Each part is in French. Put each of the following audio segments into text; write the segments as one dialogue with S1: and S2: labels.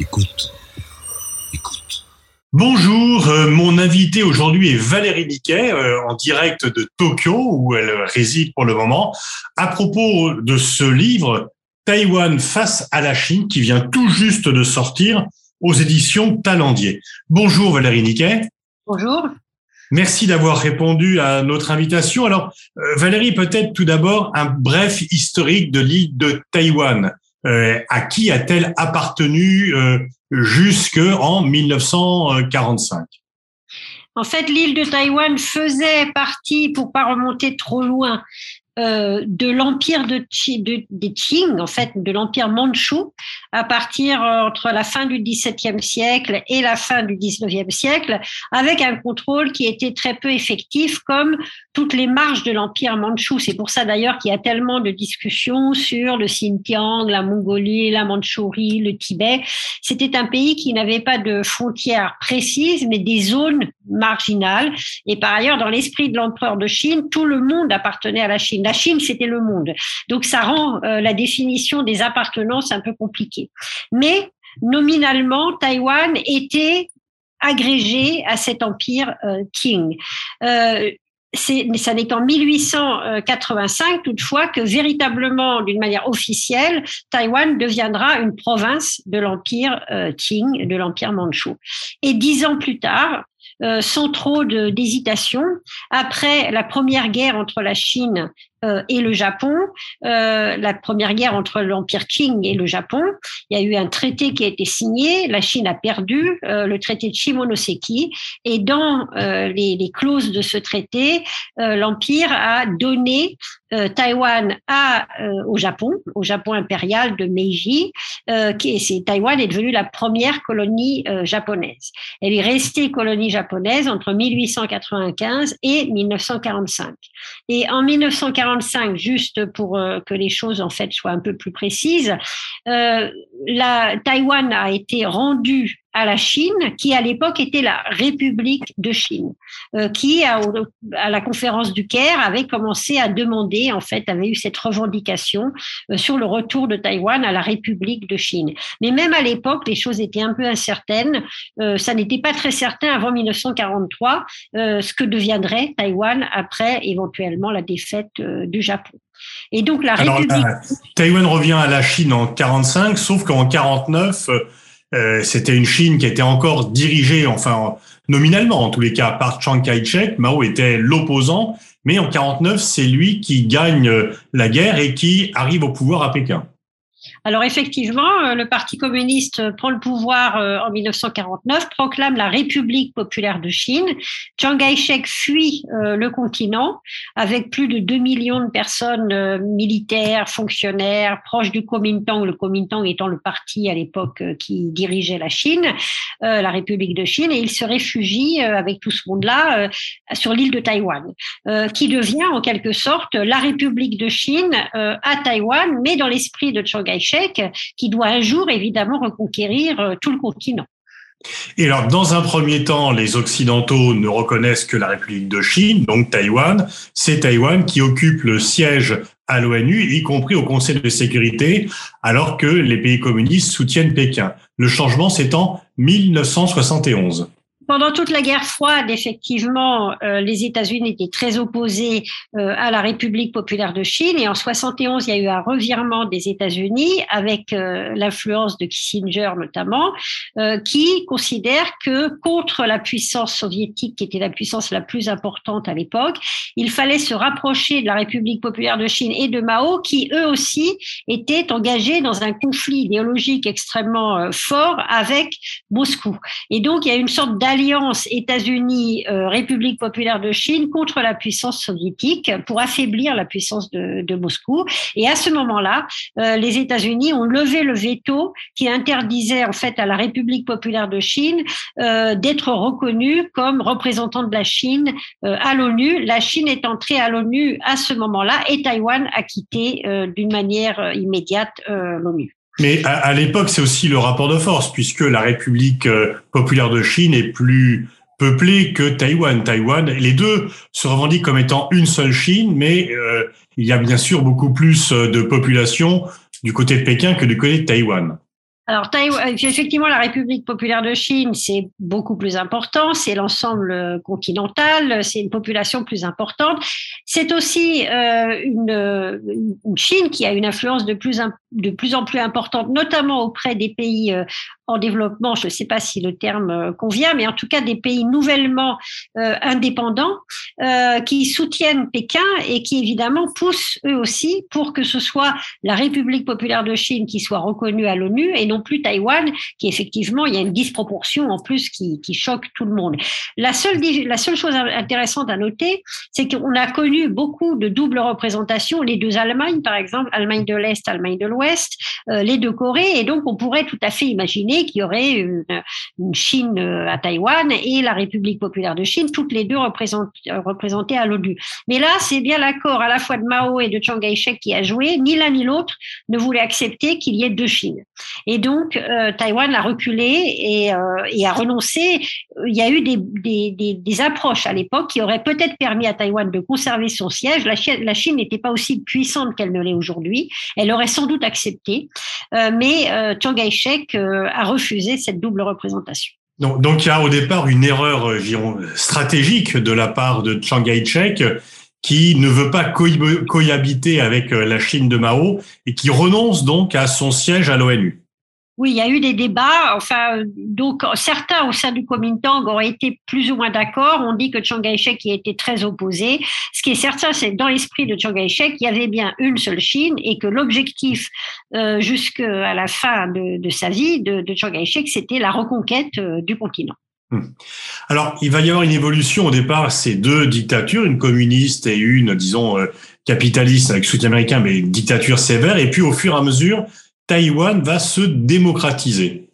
S1: Écoute. Écoute.
S2: Bonjour, euh, mon invité aujourd'hui est Valérie Niquet, euh, en direct de Tokyo, où elle réside pour le moment, à propos de ce livre Taïwan face à la Chine, qui vient tout juste de sortir aux éditions Talendier. Bonjour Valérie Niquet.
S3: Bonjour.
S2: Merci d'avoir répondu à notre invitation. Alors, euh, Valérie, peut-être tout d'abord un bref historique de l'île de Taïwan. Euh, à qui a-t-elle appartenu euh, jusqu'en 1945
S3: En fait, l'île de Taïwan faisait partie, pour pas remonter trop loin, euh, de l'empire de, de, des Qing, en fait, de l'empire mandchou, à partir euh, entre la fin du XVIIe siècle et la fin du XIXe siècle, avec un contrôle qui était très peu effectif, comme toutes les marges de l'empire mandchou. C'est pour ça d'ailleurs qu'il y a tellement de discussions sur le Xinjiang, la Mongolie, la Mandchourie, le Tibet. C'était un pays qui n'avait pas de frontières précises, mais des zones marginales. Et par ailleurs, dans l'esprit de l'empereur de Chine, tout le monde appartenait à la Chine. La Chine, c'était le monde. Donc ça rend euh, la définition des appartenances un peu compliquée. Mais nominalement, Taïwan était agrégé à cet empire euh, Qing. Euh, ça n'est qu'en 1885 toutefois que véritablement, d'une manière officielle, Taïwan deviendra une province de l'empire euh, Qing, de l'empire mandchou. Et dix ans plus tard, sans trop d'hésitation, après la première guerre entre la Chine euh, et le Japon, euh, la première guerre entre l'Empire Qing et le Japon. Il y a eu un traité qui a été signé, la Chine a perdu, euh, le traité de Shimonoseki, et dans les, les, clauses de ce traité, l'Empire a donné Taïwan à, au Japon, au Japon impérial de Meiji, qui est, Taïwan est devenue la première colonie japonaise. Elle est restée colonie japonaise entre 1895 et 1945. Et en 1945, juste pour euh, que les choses en fait soient un peu plus précises, euh, la Taïwan a été rendue à la Chine, qui à l'époque était la République de Chine, euh, qui à, la conférence du Caire avait commencé à demander, en fait, avait eu cette revendication sur le retour de Taïwan à la République de Chine. Mais même à l'époque, les choses étaient un peu incertaines. ça n'était pas très certain avant 1943 ce que deviendrait Taïwan après éventuellement la défaite du Japon.
S2: Et donc la République. Euh, Taïwan revient à la Chine en 45, sauf qu'en 49, euh, c'était une Chine qui était encore dirigée, enfin nominalement en tous les cas, par Chiang Kai-shek. Mao était l'opposant, mais en 49, c'est lui qui gagne la guerre et qui arrive au pouvoir à Pékin.
S3: Alors effectivement, euh, le Parti communiste prend le pouvoir euh, en 1949, proclame la République populaire de Chine. Chiang Kai-shek fuit euh, le continent avec plus de 2 millions de personnes militaires, fonctionnaires, proches du Kuomintang, le Kuomintang étant le parti à l'époque qui dirigeait la Chine, la République de Chine, et il se réfugie avec tout ce monde-là sur l'île de Taïwan, qui devient en quelque sorte la République de Chine à Taïwan, mais dans l'esprit de Chiang Kai-shek qui doit un jour évidemment reconquérir euh, tout le continent.
S2: Et alors, dans un premier temps, les Occidentaux ne reconnaissent que la République de Chine, donc Taïwan. C'est Taïwan qui occupe le siège à l'ONU, y compris au Conseil de sécurité, alors que les pays communistes soutiennent Pékin. Le changement, c'est en 1971.
S3: Pendant toute la guerre froide, effectivement, euh, les États-Unis étaient très opposés euh, à la République populaire de Chine. Et en 71, il y a eu un revirement des États-Unis avec euh, l'influence de Kissinger notamment, qui considère que contre la puissance soviétique, qui était la puissance la plus importante à l'époque, il fallait se rapprocher de la République populaire de Chine et de Mao, qui eux aussi étaient engagés dans un conflit idéologique extrêmement fort avec Moscou. Et donc, il y a une sorte d'alliance alliance États-Unis, euh, populaire de Chine contre la puissance soviétique pour affaiblir la puissance de, Moscou. Et à ce moment-là, euh, les États-Unis ont levé le veto qui interdisait en fait à la République populaire de Chine euh, d'être reconnue comme représentant de la Chine à l'ONU. La Chine est entrée à l'ONU à ce moment-là et Taïwan a quitté d'une manière immédiate l'ONU.
S2: Mais à, l'époque, c'est aussi le rapport de force, puisque la République euh, populaire de Chine est plus peuplée que Taïwan. Taïwan, les deux se revendiquent comme étant une seule Chine, mais euh, il y a bien sûr beaucoup plus euh, de population du côté de Pékin que du côté de Taïwan.
S3: alors, euh, effectivement, la République populaire de Chine, c'est beaucoup plus important, c'est l'ensemble continental, c'est une population plus importante. C'est aussi une, une, Chine qui a une influence de plus, de plus en plus importante, notamment auprès des pays euh, en développement, je ne sais pas si le terme euh, convient, mais en tout cas des pays nouvellement euh, indépendants qui soutiennent Pékin et qui évidemment poussent eux aussi pour que ce soit la République populaire de Chine qui soit reconnue à l'ONU et non plus Taïwan, qui effectivement, il y a une disproportion en plus qui, qui choque tout le monde. La seule, la seule chose intéressante à noter, c'est qu'on a connu beaucoup de double représentation, les deux Allemagnes par exemple, Allemagne de l'Est, Allemagne de l'Ouest, les deux Corées, et donc on pourrait tout à fait imaginer qu'il y aurait une, Chine euh, à Taïwan et la République populaire de Chine, toutes les deux euh, représentées à l'ONU. Mais là, c'est bien l'accord à la fois de Mao et de Chiang Kai-shek qui a joué. Ni l'un ni l'autre ne voulait accepter qu'il y ait deux Chines. Et donc, euh, Taïwan a reculé et, a renoncé. Il y a eu des, approches à l'époque qui auraient peut-être permis à Taïwan de conserver son siège. La Chine n'était pas aussi puissante qu'elle ne l'est aujourd'hui. Elle aurait sans doute accepté. mais Chiang Kai-shek a refusé cette double représentation.
S2: Donc, il y a au départ une erreur euh, stratégique de la part de Chiang Kai-shek qui ne veut pas cohabiter avec euh, la Chine de Mao et qui renonce donc à son siège à l'ONU.
S3: Oui, il y a eu des débats. Enfin, certains au sein du Kuomintang auraient été plus ou moins d'accord. On dit que Chiang Kai-shek y était très opposé. Ce qui est certain, c'est que dans l'esprit de Chiang Kai-shek, il y avait bien une seule Chine et que l'objectif euh, jusqu'à la fin de, sa vie de, de Chiang Kai-shek, c'était la reconquête euh, du continent. Hmm.
S2: Alors, il va y avoir une évolution au départ, ces deux dictatures, une communiste et une, disons, euh, capitaliste avec soutien américain, mais une dictature sévère. Et puis, au fur et à mesure, Taïwan va se démocratiser.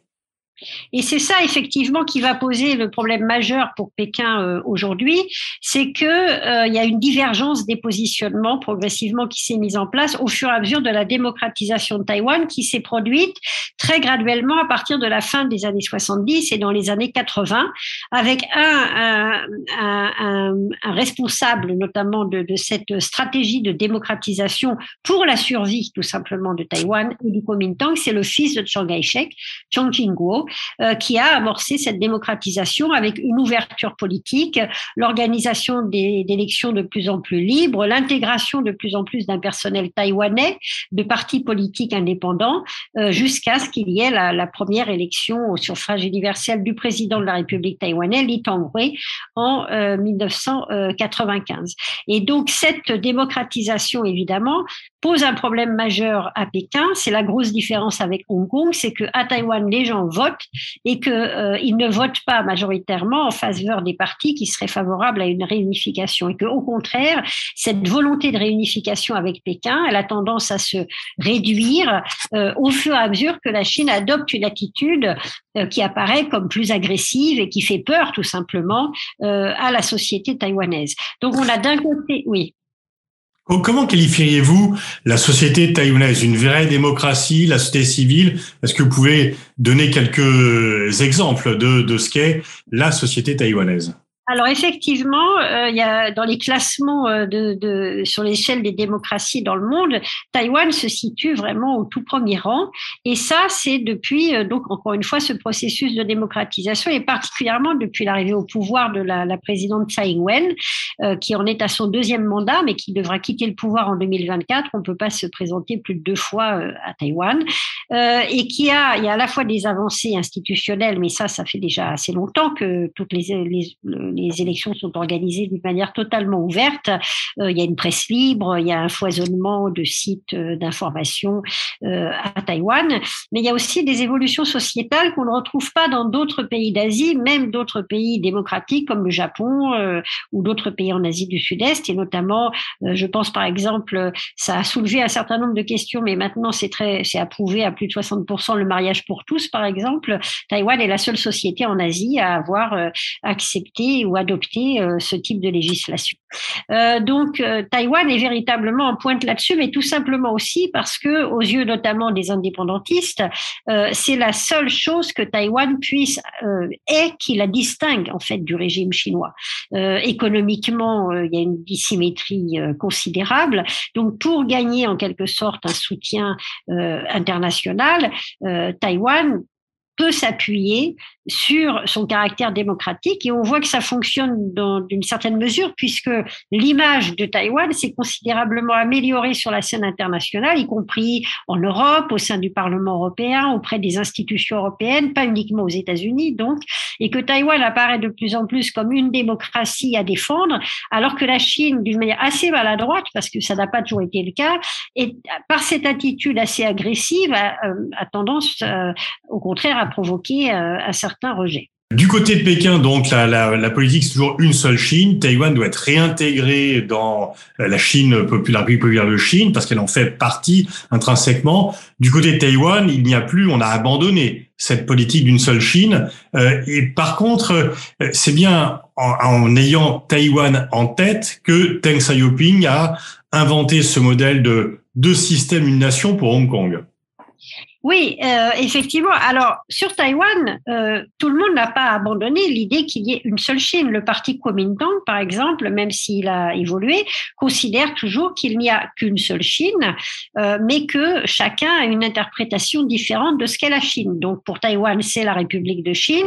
S3: Et c'est ça effectivement qui va poser le problème majeur pour Pékin euh, aujourd'hui, c'est que euh, il y a une divergence des positionnements progressivement qui s'est mise en place au fur et à mesure de la démocratisation de Taïwan qui s'est produite très graduellement à partir de la fin des années 70 et dans les années 80, avec un, responsable notamment de, de, cette stratégie de démocratisation pour la survie tout simplement de Taïwan et du Kuomintang, c'est le fils de Chiang Kai-shek, Chiang Ching-kuo, qui a amorcé cette démocratisation avec une ouverture politique, l'organisation d'élections de plus en plus libres, l'intégration de plus en plus d'un personnel taïwanais, de partis politiques indépendants, euh, jusqu'à ce qu'il y ait la, première élection au suffrage universel du président de la République taïwanaise, Li Tangwei, en 1995. Euh, Et donc cette démocratisation, évidemment, pose un problème majeur à Pékin. C'est la grosse différence avec Hong Kong, c'est que à Taïwan, les gens votent et qu'ils euh, ne votent pas majoritairement en faveur des partis qui seraient favorables à une réunification et que au contraire, cette volonté de réunification avec Pékin, elle a tendance à se réduire euh, au fur et à mesure que la Chine adopte une attitude euh, qui apparaît comme plus agressive et qui fait peur tout simplement à la société taïwanaise. Donc on a d'un côté, oui.
S2: Comment qualifieriez-vous la société taïwanaise? Une vraie démocratie, la société civile? Est-ce que vous pouvez donner quelques exemples de, de ce qu'est la société taïwanaise?
S3: Alors effectivement, euh, il y a dans les classements euh, de, de sur l'échelle des démocraties dans le monde, Taïwan se situe vraiment au tout premier rang. Et ça, c'est depuis euh, donc encore une fois ce processus de démocratisation et particulièrement depuis l'arrivée au pouvoir de la, présidente Tsai Ing-wen, qui en est à son deuxième mandat, mais qui devra quitter le pouvoir en 2024. On peut pas se présenter plus de deux fois à Taïwan et qui a il y a à la fois des avancées institutionnelles, mais ça, ça fait déjà assez longtemps que toutes les, les les élections sont organisées d'une manière totalement ouverte. Euh, il y a une presse libre, il y a un foisonnement de sites euh, d'information euh, à Taïwan, mais il y a aussi des évolutions sociétales qu'on ne retrouve pas dans d'autres pays d'Asie, même d'autres pays démocratiques comme le Japon ou d'autres pays en Asie du Sud-Est, et notamment, je pense par exemple, ça a soulevé un certain nombre de questions, mais maintenant c'est très, c'est approuvé à plus de 60% le mariage pour tous, par exemple. Taïwan est la seule société en Asie à avoir accepté ou adopter ce type de législation. donc, Taïwan est véritablement en pointe là-dessus, mais tout simplement aussi parce que, aux yeux notamment des indépendantistes, c'est la seule chose que Taïwan puisse est qui la distingue en fait du régime chinois. économiquement, il y a une dissymétrie considérable. Donc, pour gagner en quelque sorte un soutien international, Taïwan peut s'appuyer sur son caractère démocratique et on voit que ça fonctionne dans d'une certaine mesure puisque l'image de Taïwan s'est considérablement améliorée sur la scène internationale, y compris en Europe, au sein du Parlement européen, auprès des institutions européennes, pas uniquement aux États-Unis donc, et que Taïwan apparaît de plus en plus comme une démocratie à défendre, alors que la Chine, d'une manière assez maladroite, parce que ça n'a pas toujours été le cas, et par cette attitude assez agressive, a, a tendance, euh, au contraire, provoquer euh, un certain rejet.
S2: Du côté de Pékin, donc, la, la, la politique, c'est toujours une seule Chine. Taïwan doit être réintégré dans euh, la Chine populaire, République populaire de Chine, parce qu'elle en fait partie intrinsèquement. Du côté de Taïwan, il n'y a plus, on a abandonné cette politique d'une seule Chine. Euh, et par contre, c'est bien en, en, ayant Taïwan en tête que Deng Xiaoping a inventé ce modèle de deux systèmes, une nation pour Hong Kong.
S3: Oui, euh, effectivement. Alors, sur Taïwan, euh, tout le monde n'a pas abandonné l'idée qu'il y ait une seule Chine. Le parti Kuomintang, par exemple, même s'il a évolué, considère toujours qu'il n'y a qu'une seule Chine, euh, mais que chacun a une interprétation différente de ce qu'est la Chine. Donc, pour Taïwan, c'est la République de Chine.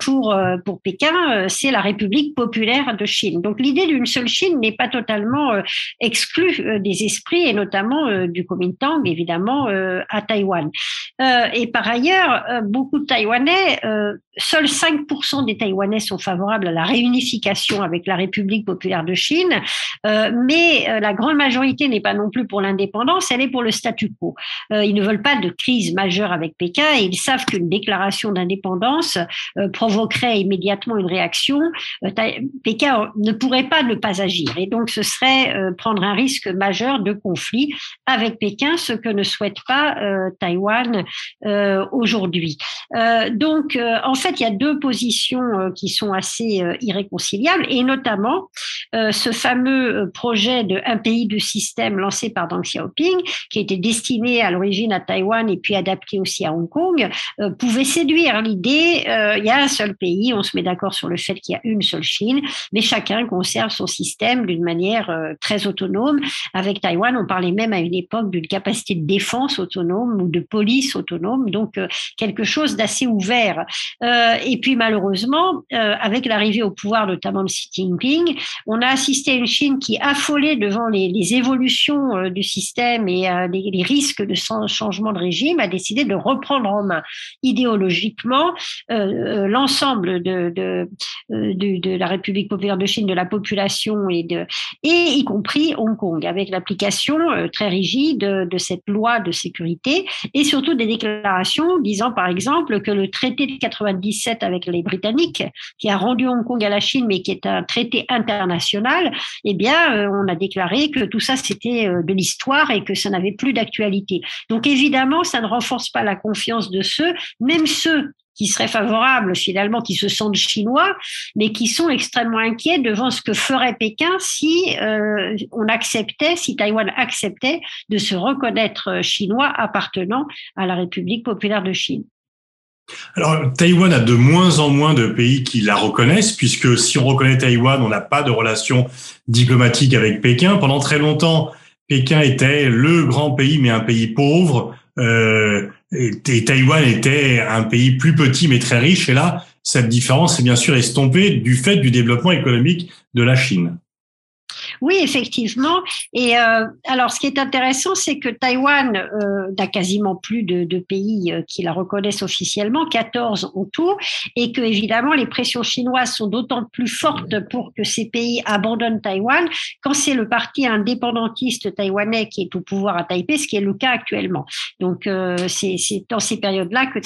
S3: Pour, pour Pékin, c'est la République populaire de Chine. Donc, l'idée d'une seule Chine n'est pas totalement exclue des esprits, et notamment du Kuomintang, évidemment, à Taïwan. Euh, et par ailleurs, euh, beaucoup de Taïwanais, euh, seuls 5% des Taïwanais sont favorables à la réunification avec la République populaire de Chine, mais la grande majorité n'est pas non plus pour l'indépendance, elle est pour le statu quo. ils ne veulent pas de crise majeure avec Pékin et ils savent qu'une déclaration d'indépendance provoquerait immédiatement une réaction. Pékin ne pourrait pas ne pas agir et donc ce serait prendre un risque majeur de conflit avec Pékin, ce que ne souhaite pas Taïwan euh, aujourd'hui. Euh, donc, euh, en fait, il y a deux positions qui sont assez irréconciliables, et notamment ce fameux projet de un pays de système lancé par Deng Xiaoping, qui était destiné à l'origine à Taïwan et puis adapté aussi à Hong Kong, pouvait séduire l'idée il y a un seul pays, on se met d'accord sur le fait qu'il y a une seule Chine, mais chacun conserve son système d'une manière très autonome. Avec Taïwan, on parlait même à une époque d'une capacité de défense autonome ou de police autonome, donc euh, quelque chose d'assez ouvert. Euh, et puis malheureusement, euh, avec l'arrivée au pouvoir notamment de Xi Jinping, on a assisté à une Chine qui, affolée devant les, évolutions du système et les, risques de changement de régime, a décidé de reprendre en main. Idéologiquement l'ensemble de, la République populaire de Chine, de la population et, et y compris Hong Kong, avec l'application très rigide de cette loi de sécurité et surtout des déclarations disant par exemple que le traité de 97 avec les Britanniques, qui a rendu Hong Kong à la Chine, mais qui est un traité international, eh bien, euh, on a déclaré que tout ça c'était euh, de l'histoire et que ça n'avait plus d'actualité. Donc évidemment, ça ne renforce pas la confiance de ceux, même ceux qui seraient favorables finalement, qui se sentent chinois, mais qui sont extrêmement inquiets devant ce que ferait Pékin si euh, on acceptait, si Taïwan acceptait de se reconnaître chinois appartenant à la République populaire de Chine.
S2: Alors, Taïwan a de moins en moins de pays qui la reconnaissent, puisque si on reconnaît Taïwan, on n'a pas de relation diplomatique avec Pékin. Pendant très longtemps, Pékin était le grand pays, mais un pays pauvre, euh, et, Taïwan était un pays plus petit mais très riche. Et là, cette différence est bien sûr estompée du fait du développement économique de la Chine.
S3: Oui, effectivement. Et euh, alors, ce qui est intéressant, c'est que Taïwan euh, n'a quasiment plus de, pays euh, qui la reconnaissent officiellement, 14 en tout, et que évidemment les pressions chinoises sont d'autant plus fortes pour que ces pays abandonnent Taïwan quand c'est le parti indépendantiste taïwanais qui est au pouvoir à Taipei, ce qui est le cas actuellement. Donc, euh, c'est dans ces périodes-là que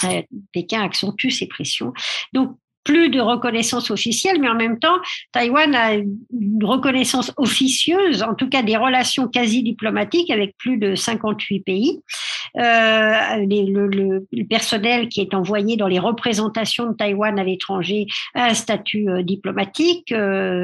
S3: Pékin accentue ses pressions. Donc, plus de reconnaissance officielle, mais en même temps, Taïwan a une reconnaissance officieuse, en tout cas des relations quasi diplomatiques avec plus de 58 pays. Le, personnel qui est envoyé dans les représentations de Taïwan à l'étranger a un statut diplomatique.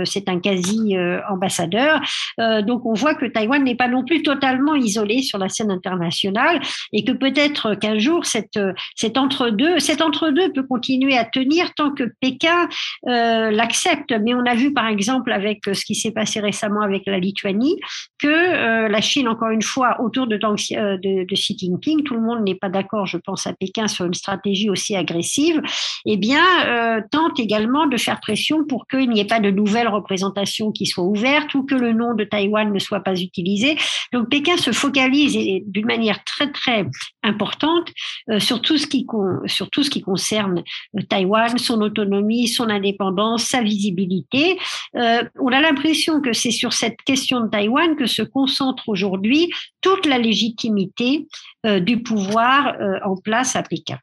S3: c'est un quasi ambassadeur. donc on voit que Taïwan n'est pas non plus totalement isolé sur la scène internationale et que peut-être qu'un jour cette, cet entre-deux, cet entre-deux peut continuer à tenir tant que Pékin l'accepte. Mais on a vu par exemple avec ce qui s'est passé récemment avec la Lituanie que euh, la Chine, encore une fois, autour de, euh, de, de Xi Tout le monde n'est pas d'accord, je pense, à Pékin sur une stratégie aussi agressive, eh bien, euh, tente également de faire pression pour qu'il n'y ait pas de nouvelles représentations qui soient ouvertes ou que le nom de Taïwan ne soit pas utilisé. Donc, Pékin se focalise d'une manière très, très importante sur, tout ce qui, sur tout ce qui concerne Taïwan, son autonomie, son indépendance, sa visibilité. on a l'impression que c'est sur cette question de Taïwan que se concentre aujourd'hui toute la légitimité euh, du pouvoir euh, en place à Pékin.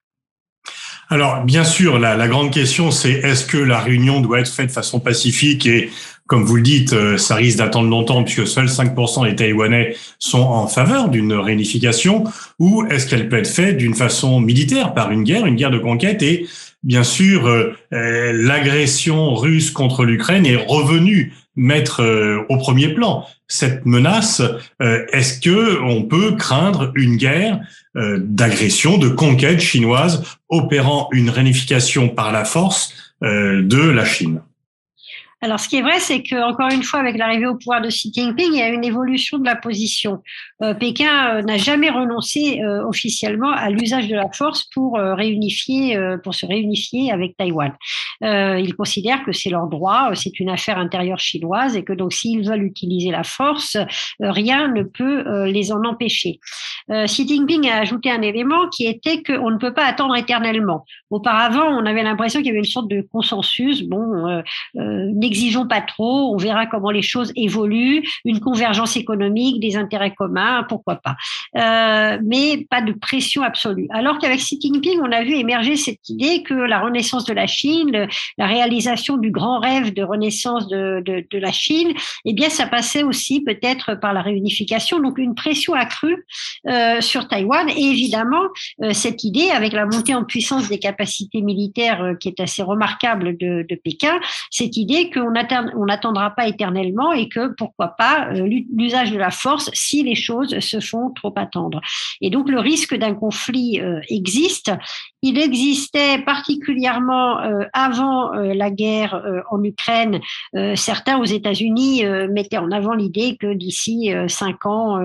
S2: Alors, bien sûr, la, grande question, c'est est-ce que la réunion doit être faite de façon pacifique et, comme vous le dites, euh, ça risque d'attendre longtemps puisque seuls 5% des Taïwanais sont en faveur d'une réunification, ou est-ce qu'elle peut être faite d'une façon militaire, par une guerre, une guerre de conquête et bien sûr, l'agression russe contre l'Ukraine est revenue mettre euh, au premier plan cette menace. Euh, est-ce que on peut craindre une guerre euh, d'agression, de conquête chinoise opérant une réunification par la force de la Chine?
S3: Alors, ce qui est vrai, c'est que encore une fois, avec l'arrivée au pouvoir de Xi Jinping, il y a une évolution de la position. Euh, Pékin euh, n'a jamais renoncé euh, officiellement à l'usage de la force pour réunifier, pour se réunifier avec Taïwan. ils considèrent que c'est leur droit, c'est une affaire intérieure chinoise et que donc s'ils veulent utiliser la force, rien ne peut les en empêcher. Xi Jinping a ajouté un élément qui était qu'on ne peut pas attendre éternellement. Auparavant, on avait l'impression qu'il y avait une sorte de consensus. Bon, n'exigeons pas trop, on verra comment les choses évoluent, une convergence économique, des intérêts communs, pourquoi pas. Euh, mais pas de pression absolue. Alors qu'avec Xi Jinping, on a vu émerger cette idée que la renaissance de la Chine, la réalisation du grand rêve de renaissance de, de, la Chine, eh bien, ça passait aussi peut-être par la réunification, donc une pression accrue euh, sur Taïwan. Et évidemment, euh, cette idée, avec la montée en puissance des capacités militaires qui est assez remarquable de, de Pékin, cette idée qu'on n'attendra pas éternellement et que pourquoi pas euh, l'usage de la force si les choses se font trop attendre. Et donc le risque d'un conflit euh, existe. Il existait particulièrement euh, avant la guerre en Ukraine. certains aux États-Unis mettaient en avant l'idée que d'ici cinq ans,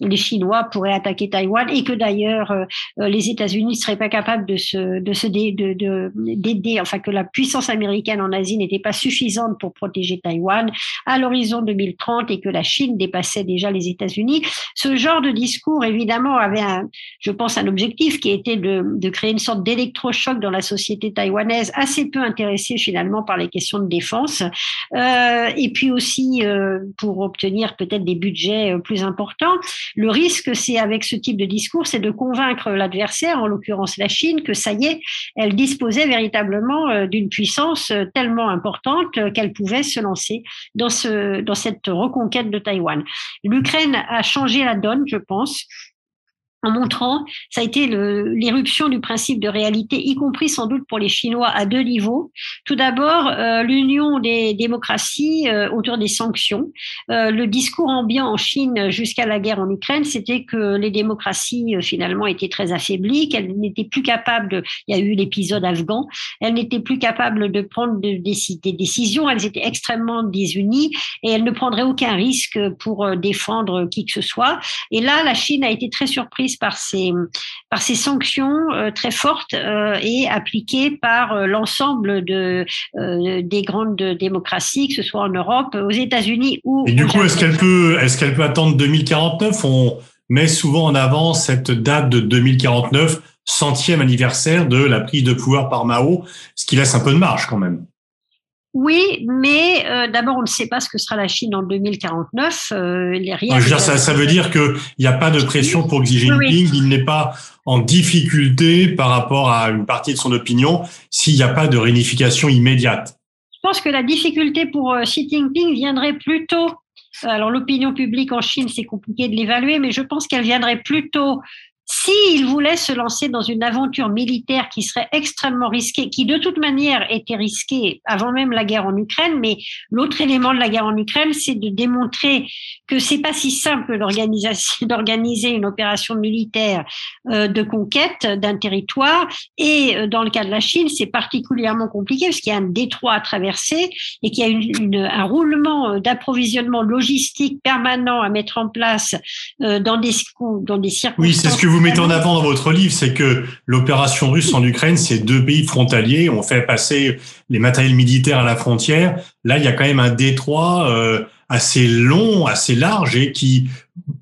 S3: les Chinois pourraient attaquer Taïwan et que d'ailleurs les États-Unis ne seraient pas capables de se de se d'aider, enfin que la puissance américaine en Asie n'était pas suffisante pour protéger Taïwan à l'horizon 2030 et que la Chine dépassait déjà les États-Unis. Ce genre de discours, évidemment, avait, un, je pense, un objectif qui était de, de créer une sorte d'électrochoc dans la société taïwanaise, assez peu intéressée finalement par les questions de défense, euh, et puis aussi euh, pour obtenir peut-être des budgets euh, plus importants. Le risque, c'est avec ce type de discours, c'est de convaincre l'adversaire, en l'occurrence la Chine, que ça y est, elle disposait véritablement d'une puissance tellement importante qu'elle pouvait se lancer dans, ce, dans cette reconquête de Taïwan. L'Ukraine a changé la donne, je pense en montrant, ça a été l'éruption du principe de réalité, y compris sans doute pour les Chinois à deux niveaux. Tout d'abord, euh, l'union des démocraties euh, autour des sanctions. Euh, le discours ambiant en Chine jusqu'à la guerre en Ukraine, c'était que les démocraties finalement étaient très affaiblies, qu'elles n'étaient plus capables de. Il y a eu l'épisode afghan. Elles n'étaient plus capables de prendre des, des décisions. Elles étaient extrêmement désunies et elles ne prendraient aucun risque pour défendre qui que ce soit. Et là, la Chine a été très surprise par ces, par ces sanctions euh, très fortes euh, et appliquées par euh, l'ensemble de, des grandes démocraties, que ce soit en Europe, aux États-Unis ou.
S2: Et du coup, est-ce qu'elle peut, est-ce qu'elle peut attendre 2049 On met souvent en avant cette date de 2049, centième anniversaire de la prise de pouvoir par Mao, ce qui laisse un peu de marge quand même.
S3: Oui, mais euh, d'abord, on ne sait pas ce que sera la Chine en 2049. Euh,
S2: rien je dire, ça, ça, veut dire qu'il n'y a pas de pression pour Xi Jinping, il n'est pas en difficulté par rapport à une partie de son opinion s'il n'y a pas de réunification immédiate.
S3: Je pense que la difficulté pour euh, Xi Jinping viendrait plutôt, alors l'opinion publique en Chine, c'est compliqué de l'évaluer, mais je pense qu'elle viendrait plutôt s'il voulait se lancer dans une aventure militaire qui serait extrêmement risquée, qui de toute manière était risquée avant même la guerre en Ukraine, mais l'autre élément de la guerre en Ukraine, c'est de démontrer que c'est pas si simple d'organiser une opération militaire euh, de conquête d'un territoire. Et euh, dans le cas de la Chine, c'est particulièrement compliqué parce qu'il y a un détroit à traverser et qu'il y a un roulement euh, d'approvisionnement logistique permanent à mettre en place dans des dans des circonstances.
S2: Oui, c'est ce que vous mettez en avant dans votre livre, c'est que l'opération russe en Ukraine, c'est deux pays frontaliers. On fait passer les matériels militaires à la frontière. Là, il y a quand même un détroit euh, assez long, assez large et qui,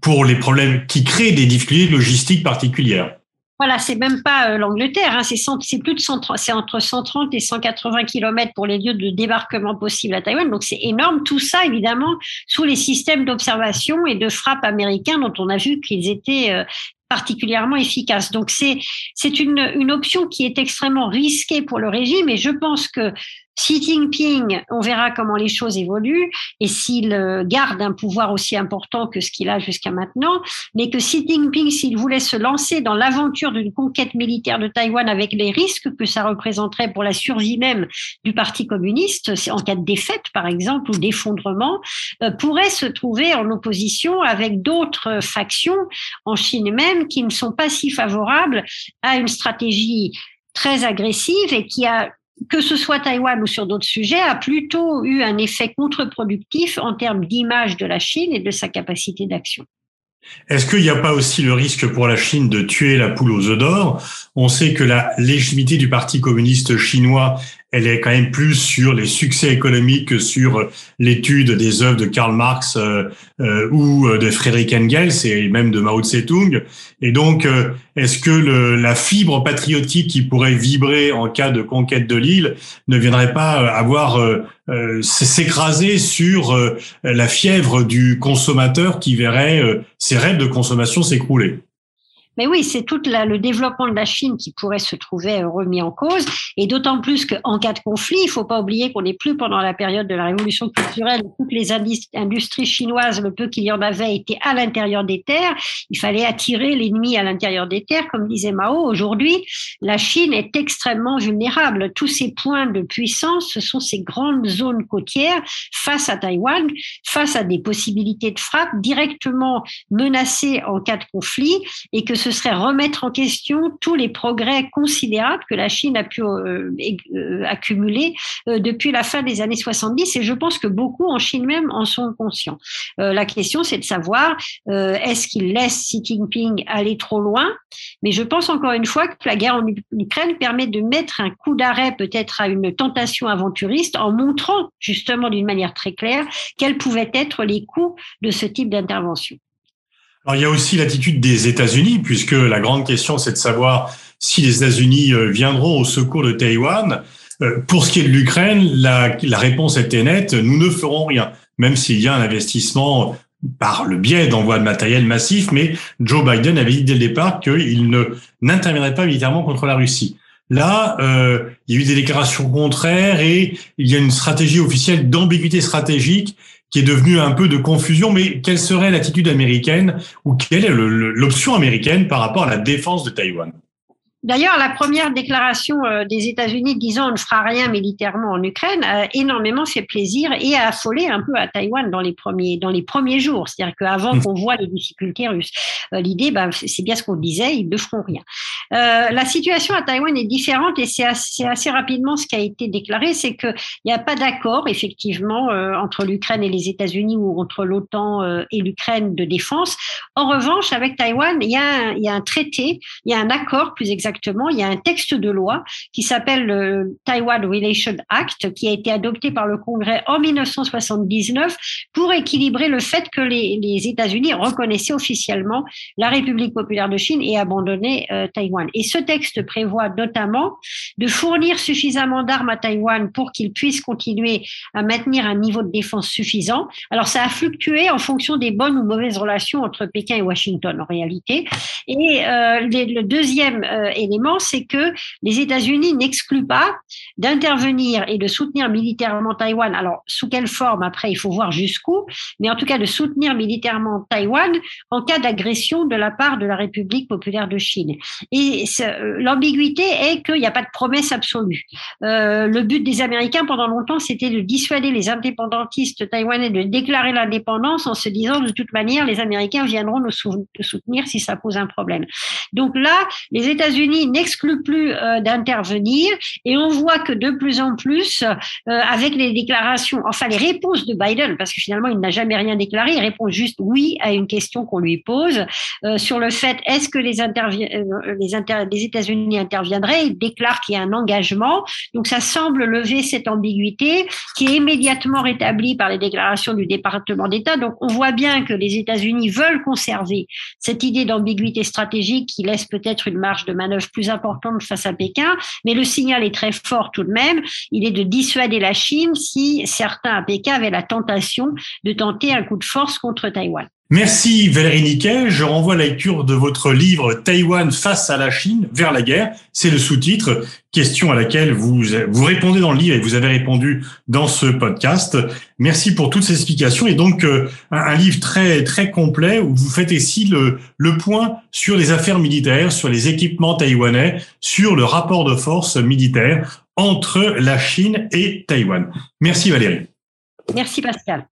S2: pour les problèmes, qui crée des difficultés logistiques particulières.
S3: Voilà, c'est même pas euh, l'Angleterre, hein, c'est plus de 130, c'est entre 130 et 180 kilomètres pour les lieux de débarquement possibles à Taïwan. Donc c'est énorme. Tout ça, évidemment, sous les systèmes d'observation et de frappe américains dont on a vu qu'ils étaient euh, particulièrement efficaces. Donc c'est c'est une, une option qui est extrêmement risquée pour le régime et je pense que Xi Jinping, on verra comment les choses évoluent et s'il euh, garde un pouvoir aussi important que ce qu'il a jusqu'à maintenant, mais que Xi Jinping, s'il voulait se lancer dans l'aventure d'une conquête militaire de Taïwan avec les risques que ça représenterait pour la survie même du Parti communiste, en cas de défaite par exemple ou d'effondrement, euh, pourrait se trouver en opposition avec d'autres factions en Chine même qui ne sont pas si favorables à une stratégie très agressive et qui a que ce soit Taïwan ou sur d'autres sujets, a plutôt eu un effet contre-productif en termes d'image de la Chine et de sa capacité d'action.
S2: Est-ce qu'il n'y a pas aussi le risque pour la Chine de tuer la poule aux œufs d'or? On sait que la légitimité du Parti communiste chinois elle est quand même plus sur les succès économiques que sur l'étude des œuvres de Karl Marx euh, euh, ou de Friedrich Engels et même de Mao Tse-tung. Et donc, euh, est-ce que la fibre patriotique qui pourrait vibrer en cas de conquête de l'île ne viendrait pas avoir s'écraser sur la fièvre du consommateur qui verrait ses rêves de consommation s'écrouler?
S3: Mais oui, c'est tout le développement de la Chine qui pourrait se trouver euh, remis en cause, et d'autant plus qu'en cas de conflit, il faut pas oublier qu'on n'est plus pendant la période de la révolution culturelle où toutes les industries chinoises, le peu qu'il y en avait, étaient à l'intérieur des terres. Il fallait attirer l'ennemi à l'intérieur des terres, comme disait Mao. Aujourd'hui, la Chine est extrêmement vulnérable. Tous ces points de puissance, ce sont ces grandes zones côtières face à Taïwan, face à des possibilités de frappe directement menacées en cas de conflit, et que ce serait remettre en question tous les progrès considérables que la Chine a pu euh, euh, accumuler euh, depuis la fin des années 70 et je pense que beaucoup en Chine même en sont conscients. la question c'est de savoir est-ce qu'il laisse Xi Jinping aller trop loin? Mais je pense encore une fois que la guerre en Ukraine permet de mettre un coup d'arrêt peut-être à une tentation aventuriste en montrant justement d'une manière très claire quels pouvaient être les coûts de ce type d'intervention.
S2: Alors, il y a aussi l'attitude des États-Unis, puisque la grande question, c'est de savoir si les États-Unis euh, viendront au secours de Taïwan. Euh, pour ce qui est de l'Ukraine, la, réponse était nette, nous ne ferons rien, même s'il y a un investissement par le biais d'envoi de matériel massif, mais Joe Biden avait dit dès le départ qu'il ne n'interviendrait pas militairement contre la Russie. Là, euh, il y a eu des déclarations contraires et il y a une stratégie officielle d'ambiguïté stratégique qui est devenu un peu de confusion, mais quelle serait l'attitude américaine ou quelle est l'option américaine par rapport à la défense de Taïwan?
S3: D'ailleurs, la première déclaration euh, des États-Unis disant on ne fera rien militairement en Ukraine a énormément fait plaisir et a affolé un peu à Taïwan dans les premiers dans les premiers jours. C'est-à-dire qu'avant mmh. qu'on voit les difficultés russes, euh, l'idée, ben, c'est bien ce qu'on disait, ils ne feront rien. Euh, la situation à Taïwan est différente et c'est assez, rapidement ce qui a été déclaré, c'est qu'il n'y a pas d'accord effectivement entre l'Ukraine et les États-Unis ou entre l'OTAN et l'Ukraine de défense. En revanche, avec Taïwan, il y, a un traité, il y a un accord plus exactement il y a un texte de loi qui s'appelle le Taiwan Relation Act, qui a été adopté par le Congrès en 1979 pour équilibrer le fait que les, États-Unis reconnaissaient officiellement la République populaire de Chine et abandonnaient euh, Et ce texte prévoit notamment de fournir suffisamment d'armes à Taïwan pour qu'il puisse continuer à maintenir un niveau de défense suffisant. Alors ça a fluctué en fonction des bonnes ou mauvaises relations entre Pékin et Washington en réalité. Et euh, le deuxième euh, élément, c'est que les États-Unis n'excluent pas d'intervenir et de soutenir militairement Taïwan. Alors, sous quelle forme Après, il faut voir jusqu'où, mais en tout cas de soutenir militairement Taïwan en cas d'agression de la part de la République populaire de Chine. L'ambiguïté est qu'il n'y a pas de promesse absolue. Euh, le but des Américains pendant longtemps, c'était de dissuader les indépendantistes taïwanais de déclarer l'indépendance en se disant de toute manière, les Américains viendront nous soutenir si ça pose un problème. Donc là, les États-Unis n'excluent plus euh, d'intervenir et on voit que de plus en plus, euh, avec les déclarations, enfin les réponses de Biden, parce que finalement il n'a jamais rien déclaré, il répond juste oui à une question qu'on lui pose sur le fait est-ce que les, les États-Unis interviendraient, il déclare qu'il y a un engagement. Donc ça semble lever cette ambiguïté qui est immédiatement rétablie par les déclarations du département d'État. Donc on voit bien que les États-Unis veulent conserver cette idée d'ambiguïté stratégique qui laisse peut-être une marge de manœuvre plus importante face à Pékin, mais le signal est très fort tout de même. Il est de dissuader la Chine si certains à Pékin avaient la tentation de tenter un coup de force contre Taïwan.
S2: Merci Valérie Niquet. Je renvoie la lecture de votre livre Taïwan face à la Chine, vers la guerre. C'est le sous-titre, question à laquelle vous, vous répondez dans le livre et vous avez répondu dans ce podcast. Merci pour toutes ces explications et donc euh, un, livre très très complet où vous faites ici le, le point sur les affaires militaires, sur les équipements taïwanais, sur le rapport de force militaire entre la Chine et Taïwan. Merci Valérie.
S3: Merci Pascal.